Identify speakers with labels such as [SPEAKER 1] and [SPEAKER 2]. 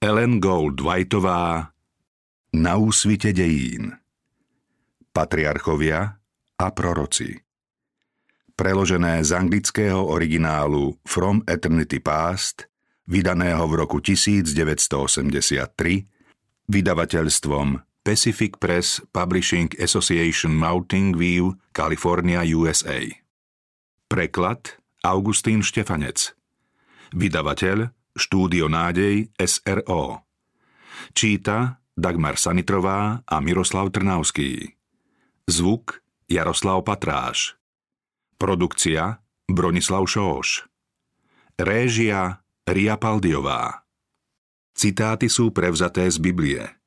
[SPEAKER 1] Ellen Gold Whiteová Na úsvite dejín. Patriarchovia a proroci. Preložené z anglického originálu From Eternity Past, vydaného v roku 1983, vydavateľstvom Pacific Press Publishing Association Mountain View, California, USA. Preklad Augustín Štefanec. Vydavateľ Štúdio Nádej SRO Číta Dagmar Sanitrová a Miroslav Trnavský. Zvuk Jaroslav Patráš. Produkcia Bronislav Šóš Réžia Ria Paldiová. Citáty sú prevzaté z Biblie